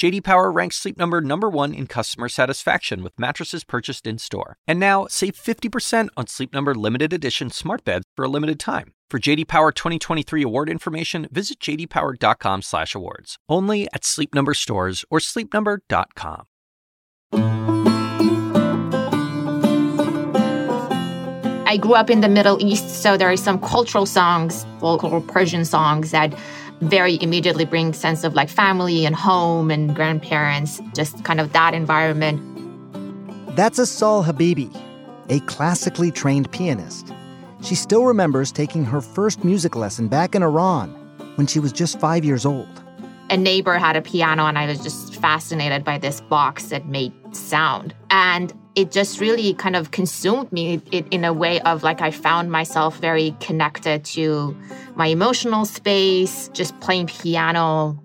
JD Power ranks Sleep Number number 1 in customer satisfaction with mattresses purchased in-store. And now, save 50% on Sleep Number limited edition smart beds for a limited time. For JD Power 2023 award information, visit jdpower.com/awards. Only at Sleep Number stores or sleepnumber.com. I grew up in the Middle East, so there are some cultural songs, local Persian songs that very immediately bring sense of like family and home and grandparents, just kind of that environment. That's Assal Habibi, a classically trained pianist. She still remembers taking her first music lesson back in Iran when she was just five years old. A neighbor had a piano, and I was just fascinated by this box that made sound. And it just really kind of consumed me in a way of like I found myself very connected to my emotional space, just playing piano.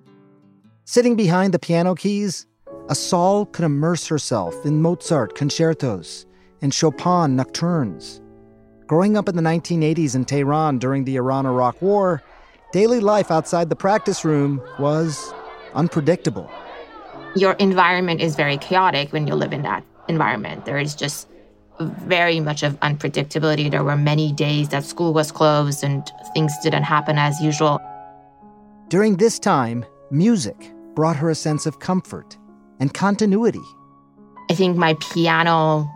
Sitting behind the piano keys, Assal could immerse herself in Mozart concertos and Chopin nocturnes. Growing up in the 1980s in Tehran during the Iran Iraq War, daily life outside the practice room was unpredictable. Your environment is very chaotic when you live in that environment. There is just very much of unpredictability. There were many days that school was closed and things didn't happen as usual. During this time, music brought her a sense of comfort and continuity. I think my piano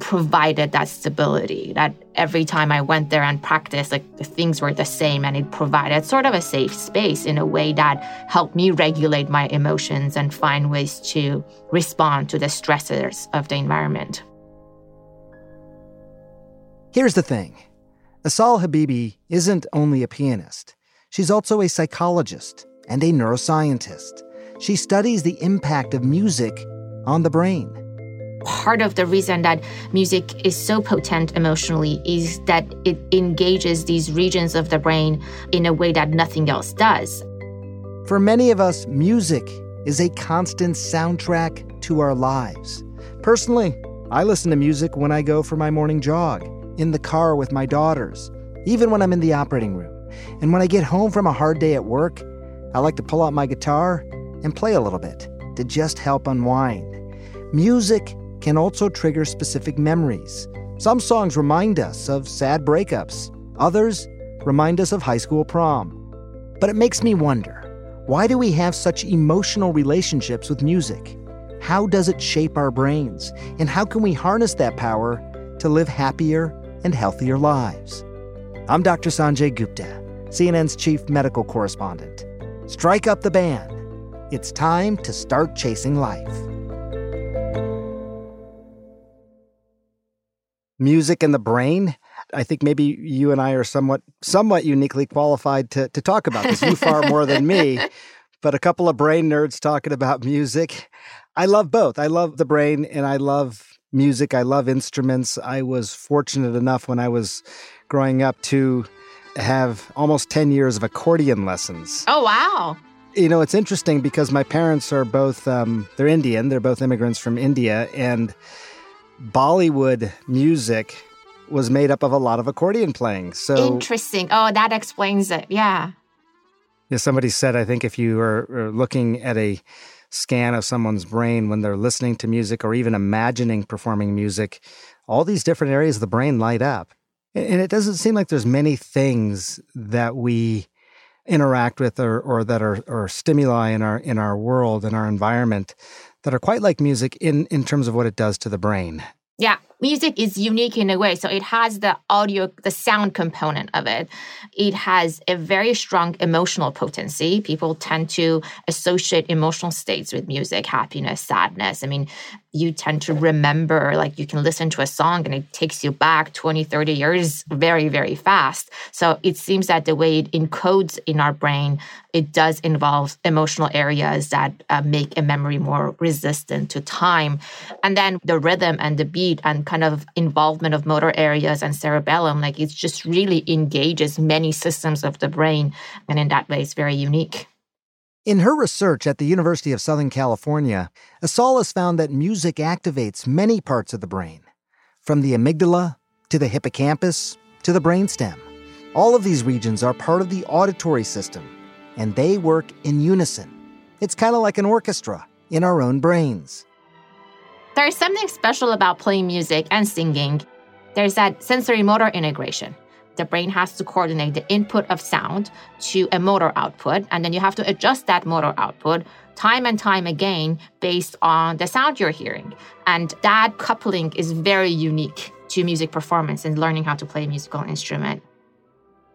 provided that stability that every time I went there and practiced, like things were the same and it provided sort of a safe space in a way that helped me regulate my emotions and find ways to respond to the stressors of the environment. Here's the thing Assal Habibi isn't only a pianist, she's also a psychologist and a neuroscientist. She studies the impact of music on the brain part of the reason that music is so potent emotionally is that it engages these regions of the brain in a way that nothing else does. For many of us, music is a constant soundtrack to our lives. Personally, I listen to music when I go for my morning jog, in the car with my daughters, even when I'm in the operating room. And when I get home from a hard day at work, I like to pull out my guitar and play a little bit to just help unwind. Music can also trigger specific memories. Some songs remind us of sad breakups, others remind us of high school prom. But it makes me wonder why do we have such emotional relationships with music? How does it shape our brains? And how can we harness that power to live happier and healthier lives? I'm Dr. Sanjay Gupta, CNN's chief medical correspondent. Strike up the band. It's time to start chasing life. Music and the brain. I think maybe you and I are somewhat somewhat uniquely qualified to to talk about this. You far more than me, but a couple of brain nerds talking about music. I love both. I love the brain and I love music. I love instruments. I was fortunate enough when I was growing up to have almost 10 years of accordion lessons. Oh, wow. You know, it's interesting because my parents are both, um, they're Indian. They're both immigrants from India. And Bollywood music was made up of a lot of accordion playing. So interesting. Oh, that explains it. Yeah. Yeah. Somebody said, I think if you are, are looking at a scan of someone's brain when they're listening to music or even imagining performing music, all these different areas of the brain light up. And it doesn't seem like there's many things that we interact with or, or that are or stimuli in our in our world in our environment that are quite like music in, in terms of what it does to the brain. Yeah, music is unique in a way. So it has the audio, the sound component of it. It has a very strong emotional potency. People tend to associate emotional states with music, happiness, sadness. I mean, you tend to remember like you can listen to a song and it takes you back 20 30 years very very fast. So it seems that the way it encodes in our brain it does involve emotional areas that uh, make a memory more resistant to time. And then the rhythm and the beat and kind of involvement of motor areas and cerebellum like it just really engages many systems of the brain. And in that way it's very unique In her research at the University of Southern California, Assal has found that music activates many parts of the brain, from the amygdala to the hippocampus to the brainstem. All of these regions are part of the auditory system, and they work in unison. It's kind of like an orchestra in our own brains. There's something special about playing music and singing. There's that sensory motor integration the brain has to coordinate the input of sound to a motor output, and then you have to adjust that motor output time and time again based on the sound you're hearing. And that coupling is very unique to music performance and learning how to play a musical instrument.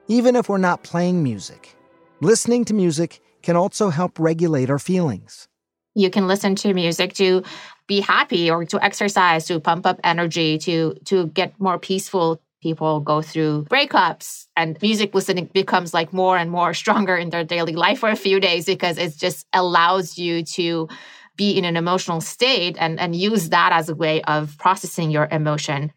Even if we're not playing music, listening to music can also help regulate our feelings. You can listen to music to be happy or to exercise, to pump up energy, to to get more peaceful people go through breakups and music listening becomes like more and more stronger in their daily life for a few days because it just allows you to be in an emotional state and, and use that as a way of processing your emotion.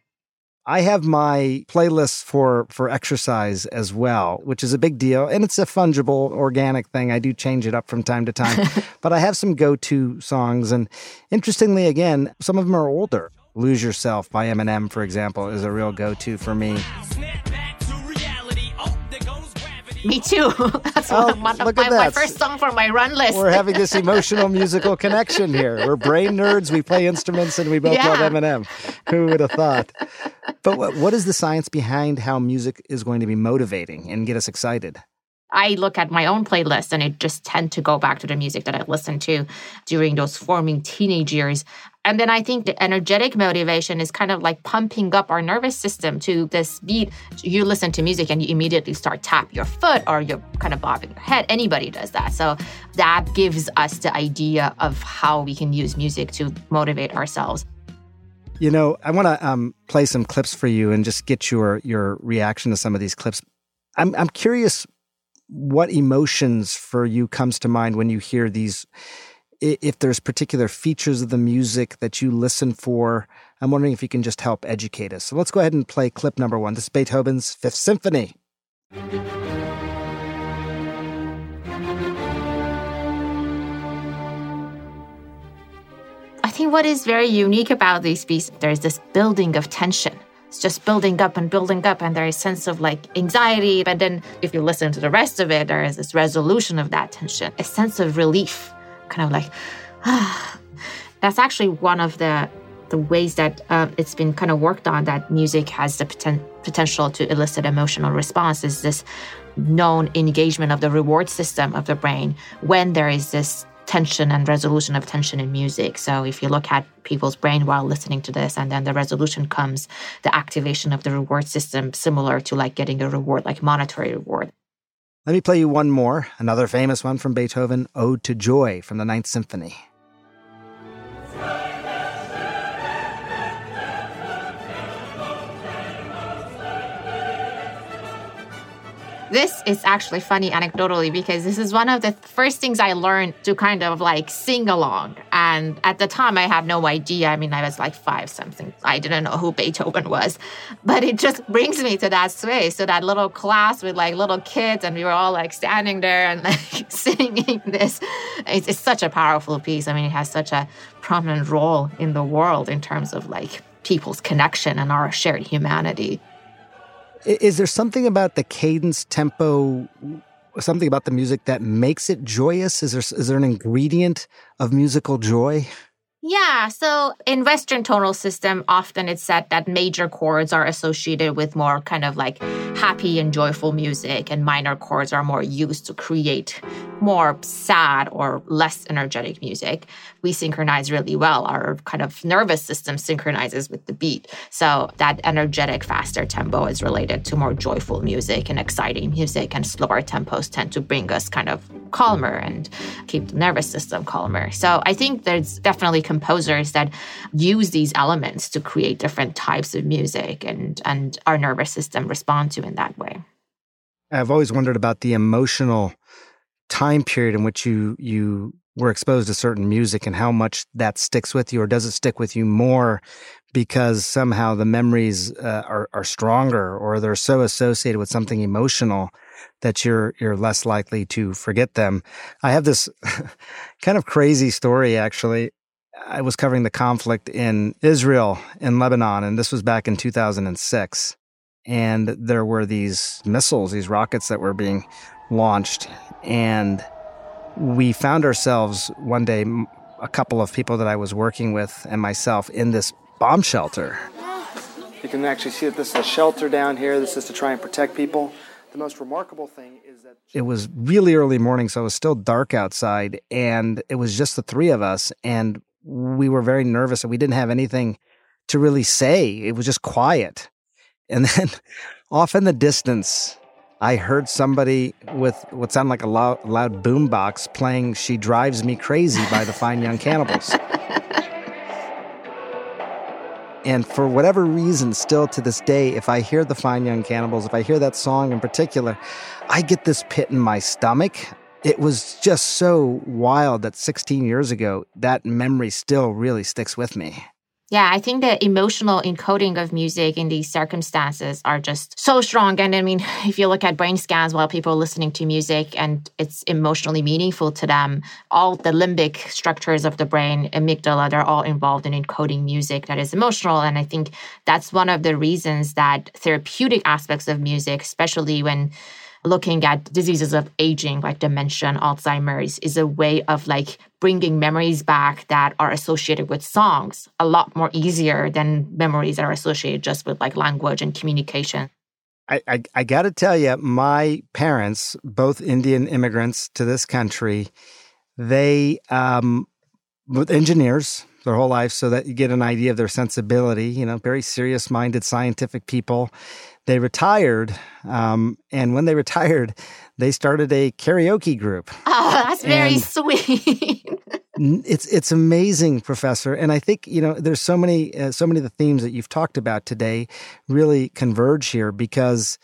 I have my playlist for for exercise as well, which is a big deal, and it's a fungible, organic thing. I do change it up from time to time, but I have some go-to songs, and interestingly, again, some of them are older. Lose Yourself by Eminem, for example, is a real go to for me. Me too. That's oh, one, of my, my, first song for my run list. We're having this emotional musical connection here. We're brain nerds. We play instruments, and we both yeah. love Eminem. Who would have thought? But what, what is the science behind how music is going to be motivating and get us excited? I look at my own playlist and it just tend to go back to the music that I listened to during those forming teenage years. And then I think the energetic motivation is kind of like pumping up our nervous system to this beat. You listen to music and you immediately start tap your foot or you're kind of bobbing your head. Anybody does that. So that gives us the idea of how we can use music to motivate ourselves. You know, I want to um, play some clips for you and just get your your reaction to some of these clips. I'm I'm curious what emotions for you comes to mind when you hear these if there's particular features of the music that you listen for i'm wondering if you can just help educate us. So let's go ahead and play clip number one. This is beethoven's fifth symphony. I think what is very unique about these pieces, there's this building of tension. It's just building up and building up and there is a sense of like anxiety but then if you listen to the rest of it there is this resolution of that tension a sense of relief kind of like ah. that's actually one of the the ways that uh, it's been kind of worked on that music has the poten- potential to elicit emotional response is this known engagement of the reward system of the brain when there is this tension and resolution of tension in music. So if you look at people's brain while listening to this and then the resolution comes, the activation of the reward system similar to like getting a reward, like monetary reward. Let me play you one more, another famous one from Beethoven, Ode to Joy from the Ninth Symphony. This is actually funny anecdotally because this is one of the first things I learned to kind of like sing along. And at the time, I had no idea. I mean, I was like five something. I didn't know who Beethoven was. But it just brings me to that space. So that little class with like little kids, and we were all like standing there and like singing this. It's, it's such a powerful piece. I mean, it has such a prominent role in the world in terms of like people's connection and our shared humanity. Is there something about the cadence, tempo, something about the music that makes it joyous? Is there is there an ingredient of musical joy? Yeah, so in Western tonal system, often it's said that major chords are associated with more kind of like happy and joyful music, and minor chords are more used to create more sad or less energetic music. We synchronize really well. Our kind of nervous system synchronizes with the beat. So that energetic, faster tempo is related to more joyful music and exciting music, and slower tempos tend to bring us kind of calmer and keep the nervous system calmer. So I think there's definitely composers that use these elements to create different types of music and and our nervous system respond to in that way. I've always wondered about the emotional time period in which you you were exposed to certain music and how much that sticks with you or does it stick with you more because somehow the memories uh, are, are stronger or they're so associated with something emotional that you're you're less likely to forget them. I have this kind of crazy story actually. I was covering the conflict in Israel and Lebanon, and this was back in 2006. And there were these missiles, these rockets that were being launched. And we found ourselves one day, a couple of people that I was working with and myself, in this bomb shelter. You can actually see that this is a shelter down here. This is to try and protect people. The most remarkable thing is that it was really early morning, so it was still dark outside, and it was just the three of us. And we were very nervous and we didn't have anything to really say. It was just quiet. And then off in the distance, I heard somebody with what sounded like a loud, loud boombox playing She Drives Me Crazy by the Fine Young Cannibals. and for whatever reason, still to this day, if I hear the Fine Young Cannibals, if I hear that song in particular, I get this pit in my stomach it was just so wild that 16 years ago, that memory still really sticks with me. Yeah, I think the emotional encoding of music in these circumstances are just so strong. And I mean, if you look at brain scans while people are listening to music and it's emotionally meaningful to them, all the limbic structures of the brain, amygdala, they're all involved in encoding music that is emotional. And I think that's one of the reasons that therapeutic aspects of music, especially when looking at diseases of aging like dementia and alzheimer's is a way of like bringing memories back that are associated with songs a lot more easier than memories that are associated just with like language and communication. I, I, I got to tell you, my parents, both Indian immigrants to this country, they um, engineers their whole life, so that you get an idea of their sensibility. You know, very serious-minded, scientific people, they retired. Um, and when they retired, they started a karaoke group. Oh, that's very and sweet. it's it's amazing, Professor. And I think you know there's so many uh, so many of the themes that you've talked about today really converge here because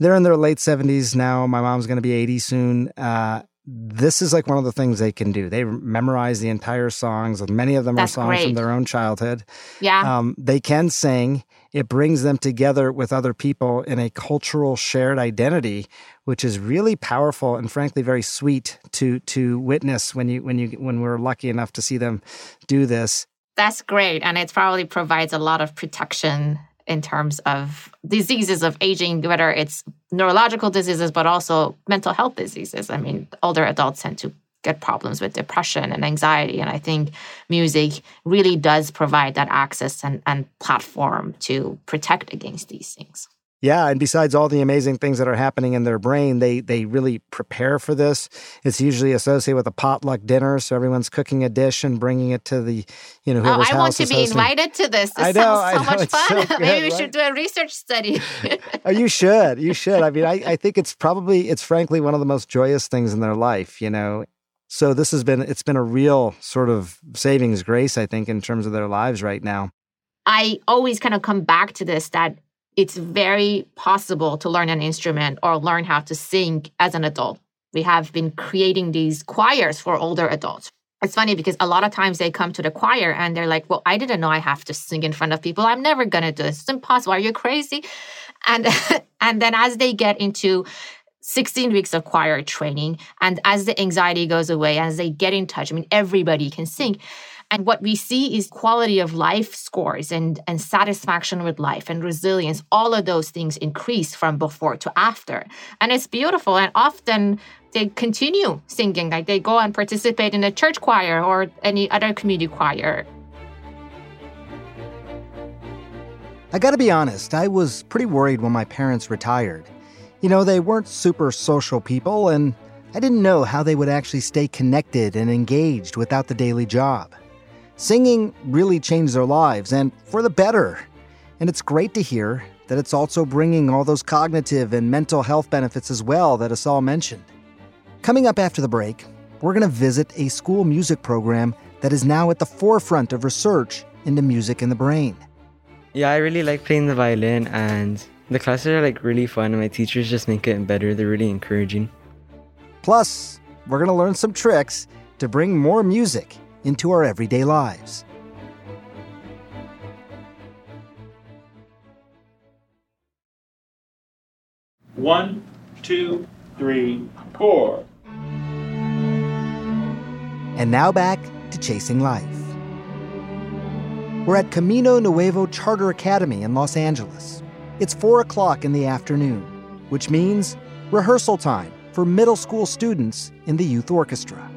they're in their late 70s now. My mom's going to be 80 soon. Uh, this is like one of the things they can do. They memorize the entire songs. Many of them That's are songs great. from their own childhood. Yeah. Um, they can sing. It brings them together with other people in a cultural shared identity, which is really powerful and frankly very sweet to to witness when you when you when we're lucky enough to see them do this. That's great. And it probably provides a lot of protection in terms of diseases of aging, whether it's neurological diseases, but also mental health diseases. I mean, older adults tend to get problems with depression and anxiety. And I think music really does provide that access and, and platform to protect against these things. Yeah, and besides all the amazing things that are happening in their brain, they they really prepare for this. It's usually associated with a potluck dinner, so everyone's cooking a dish and bringing it to the you know oh, whoever's oh, I want to be hosting. invited to this. This I know, sounds so know, much fun. So good, Maybe we right? should do a research study. oh, you should. You should. I mean, I, I think it's probably it's frankly one of the most joyous things in their life. You know, so this has been it's been a real sort of savings grace, I think, in terms of their lives right now. I always kind of come back to this that it's very possible to learn an instrument or learn how to sing as an adult. We have been creating these choirs for older adults. It's funny because a lot of times they come to the choir and they're like, Well, I didn't know I have to sing in front of people. I'm never going to do this. It's impossible. Are you crazy? And, and then as they get into 16 weeks of choir training, and as the anxiety goes away, as they get in touch, I mean, everybody can sing and what we see is quality of life scores and, and satisfaction with life and resilience. All of those things increase from before to after. And it's beautiful. And often they continue singing, like they go and participate in a church choir or any other community choir. I gotta be honest, I was pretty worried when my parents retired. You know, they weren't super social people, and I didn't know how they would actually stay connected and engaged without the daily job. Singing really changed their lives, and for the better. And it's great to hear that it's also bringing all those cognitive and mental health benefits as well that Assal mentioned. Coming up after the break, we're going to visit a school music program that is now at the forefront of research into music in the brain. Yeah, I really like playing the violin, and the classes are like really fun, and my teachers just make it better. They're really encouraging. Plus, we're going to learn some tricks to bring more music into our everyday lives. One, two, three, four. And now back to chasing life. We're at Camino Nuevo Charter Academy in Los Angeles. It's 4 o'clock in the afternoon, which means rehearsal time for middle school students in the youth orchestra.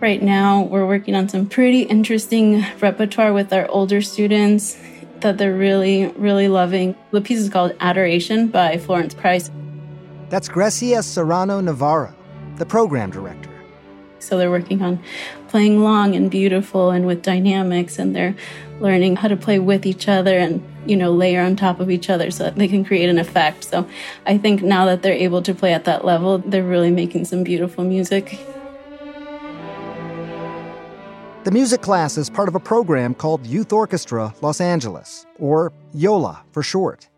Right now, we're working on some pretty interesting repertoire with our older students that they're really, really loving. The piece is called Adoration by Florence Price. That's Grecia Serrano Navarro, the program director. So they're working on playing long and beautiful and with dynamics, and they're learning how to play with each other and, you know, layer on top of each other so that they can create an effect. So I think now that they're able to play at that level, they're really making some beautiful music. The music class is part of a program called Youth Orchestra Los Angeles, or YOLA for short.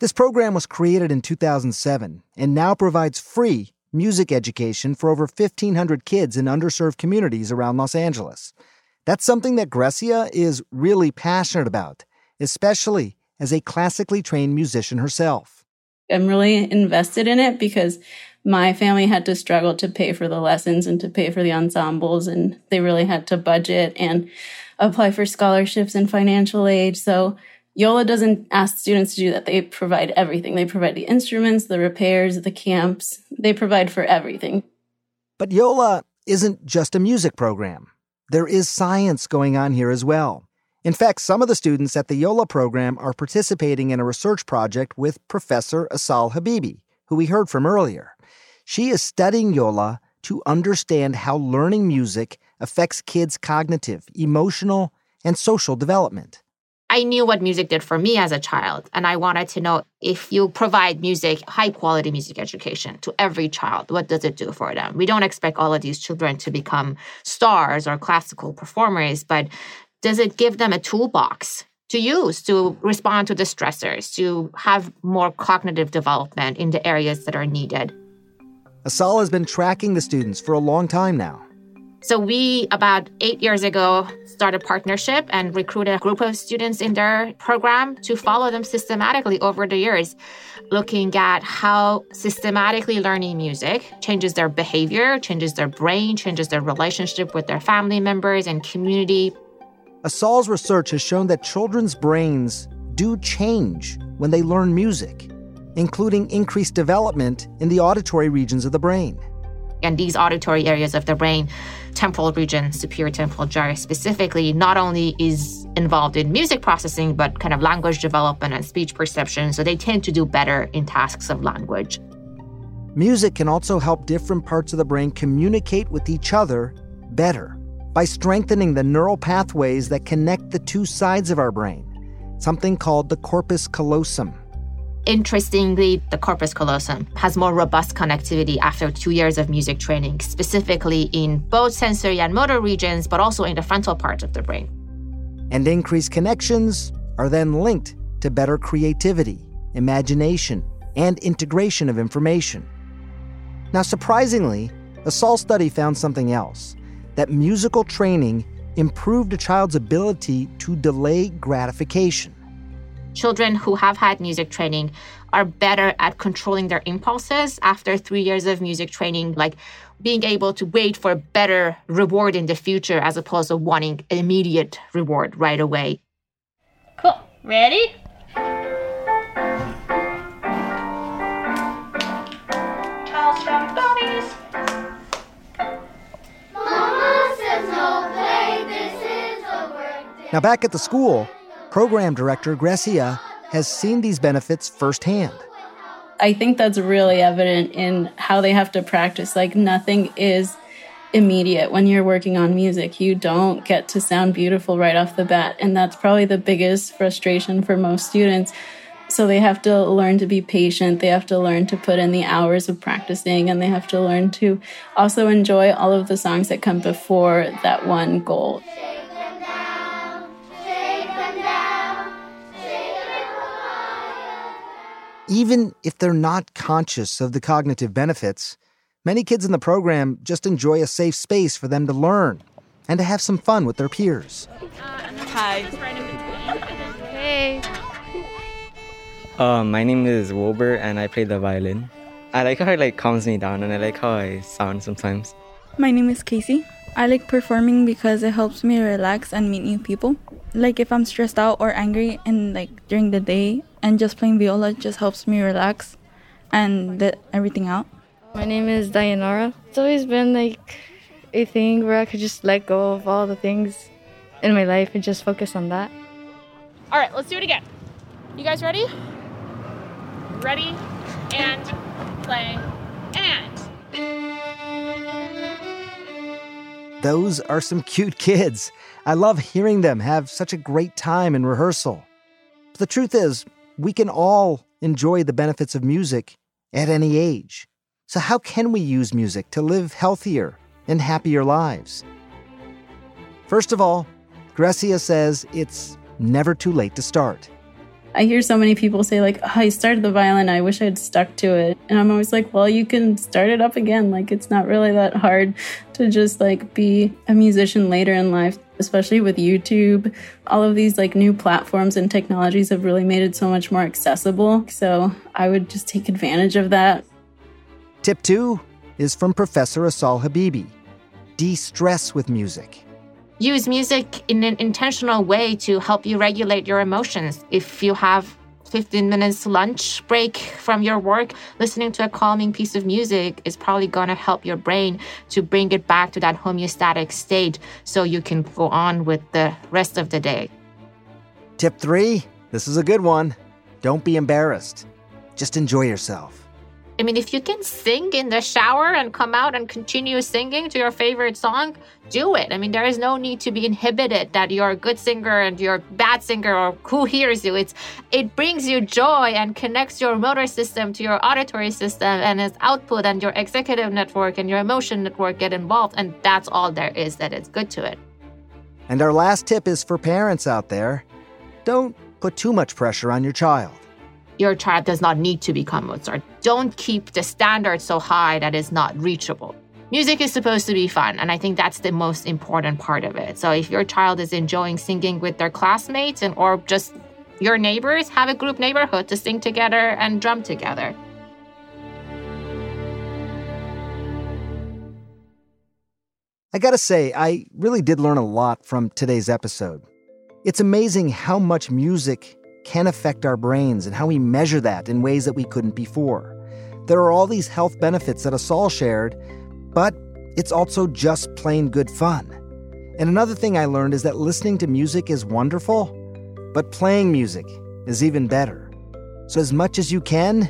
This program was created in 2007 and now provides free music education for over 1,500 kids in underserved communities around Los Angeles. That's something that Grecia is really passionate about, especially as a classically trained musician herself. I'm really invested in it because my family had to struggle to pay for the lessons and to pay for the ensembles, and they really had to budget and apply for scholarships and financial aid. So YOLA doesn't ask students to do that. They provide everything. They provide the instruments, the repairs, the camps. They provide for everything. But YOLA isn't just a music program. There is science going on here as well. In fact, some of the students at the YOLA program are participating in a research project with Professor Assal Habibi, who we heard from earlier. She is studying YOLA to understand how learning music affects kids' cognitive, emotional, and social development. I knew what music did for me as a child, and I wanted to know if you provide music, high quality music education to every child, what does it do for them? We don't expect all of these children to become stars or classical performers, but does it give them a toolbox to use to respond to the stressors, to have more cognitive development in the areas that are needed? Assal has been tracking the students for a long time now. So we about eight years ago started a partnership and recruited a group of students in their program to follow them systematically over the years, looking at how systematically learning music changes their behavior, changes their brain, changes their relationship with their family members and community. Assal's research has shown that children's brains do change when they learn music, including increased development in the auditory regions of the brain. And these auditory areas of the brain, temporal region, superior temporal gyrus specifically, not only is involved in music processing, but kind of language development and speech perception. So they tend to do better in tasks of language. Music can also help different parts of the brain communicate with each other better by strengthening the neural pathways that connect the two sides of our brain, something called the corpus callosum. Interestingly, the corpus callosum has more robust connectivity after two years of music training, specifically in both sensory and motor regions, but also in the frontal part of the brain. And increased connections are then linked to better creativity, imagination, and integration of information. Now, surprisingly, Assal study found something else that musical training improved a child's ability to delay gratification children who have had music training are better at controlling their impulses after three years of music training, like being able to wait for a better reward in the future as opposed to wanting immediate reward right away. Cool. Ready? Now, back at the school, Program director Grecia has seen these benefits firsthand. I think that's really evident in how they have to practice. Like, nothing is immediate when you're working on music. You don't get to sound beautiful right off the bat. And that's probably the biggest frustration for most students. So they have to learn to be patient. They have to learn to put in the hours of practicing and they have to learn to also enjoy all of the songs that come before that one goal. Even if they're not conscious of the cognitive benefits, many kids in the program just enjoy a safe space for them to learn and to have some fun with their peers. Hi. Hey. Uh, my name is Wilbur and I play the violin. I like how it like calms me down and I like how I sound sometimes. My name is Casey. I like performing because it helps me relax and meet new people. Like if I'm stressed out or angry and like during the day and just playing viola just helps me relax and let everything out. My name is Dayanara. It's always been like a thing where I could just let go of all the things in my life and just focus on that. All right, let's do it again. You guys ready? Ready and play and. Those are some cute kids. I love hearing them have such a great time in rehearsal. But the truth is, we can all enjoy the benefits of music at any age. So, how can we use music to live healthier and happier lives? First of all, Grecia says it's never too late to start. I hear so many people say, like, oh, I started the violin. I wish I'd stuck to it. And I'm always like, well, you can start it up again. Like, it's not really that hard to just like be a musician later in life, especially with YouTube. All of these like new platforms and technologies have really made it so much more accessible. So I would just take advantage of that. Tip two is from Professor Assal Habibi de stress with music. Use music in an intentional way to help you regulate your emotions. If you have 15 minutes lunch break from your work, listening to a calming piece of music is probably going to help your brain to bring it back to that homeostatic state so you can go on with the rest of the day. Tip three this is a good one. Don't be embarrassed, just enjoy yourself. I mean, if you can sing in the shower and come out and continue singing to your favorite song, do it. I mean, there is no need to be inhibited that you're a good singer and you're a bad singer or who hears you. It's it brings you joy and connects your motor system to your auditory system and its output and your executive network and your emotion network get involved. And that's all there is that is good to it. And our last tip is for parents out there don't put too much pressure on your child your child does not need to become Mozart. Don't keep the standard so high that it's not reachable. Music is supposed to be fun, and I think that's the most important part of it. So if your child is enjoying singing with their classmates and or just your neighbors, have a group neighborhood to sing together and drum together. I gotta say, I really did learn a lot from today's episode. It's amazing how much music can affect our brains and how we measure that in ways that we couldn't before. There are all these health benefits that Assal shared, but it's also just plain good fun. And another thing I learned is that listening to music is wonderful, but playing music is even better. So, as much as you can,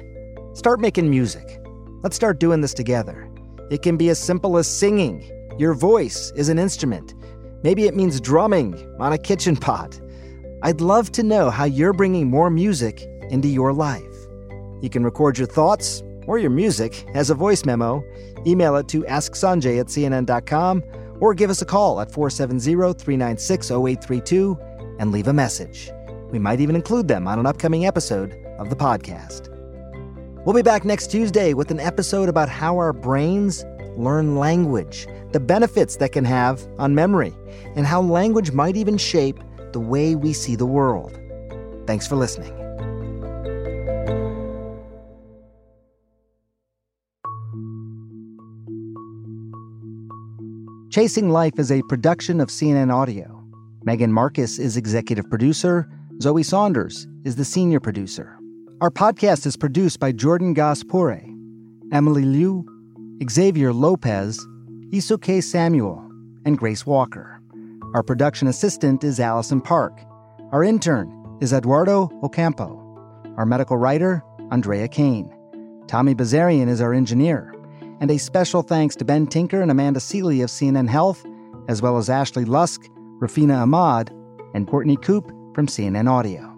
start making music. Let's start doing this together. It can be as simple as singing. Your voice is an instrument. Maybe it means drumming on a kitchen pot. I'd love to know how you're bringing more music into your life. You can record your thoughts or your music as a voice memo, email it to asksanjay at cnn.com, or give us a call at 470 396 0832 and leave a message. We might even include them on an upcoming episode of the podcast. We'll be back next Tuesday with an episode about how our brains learn language, the benefits that can have on memory, and how language might even shape the way we see the world. Thanks for listening. Chasing Life is a production of CNN Audio. Megan Marcus is executive producer. Zoe Saunders is the senior producer. Our podcast is produced by Jordan Gaspore, Emily Liu, Xavier Lopez, Isoke Samuel, and Grace Walker. Our production assistant is Allison Park. Our intern is Eduardo Ocampo. Our medical writer, Andrea Kane. Tommy Bazarian is our engineer. And a special thanks to Ben Tinker and Amanda Sealy of CNN Health, as well as Ashley Lusk, Rafina Ahmad, and Courtney Coupe from CNN Audio.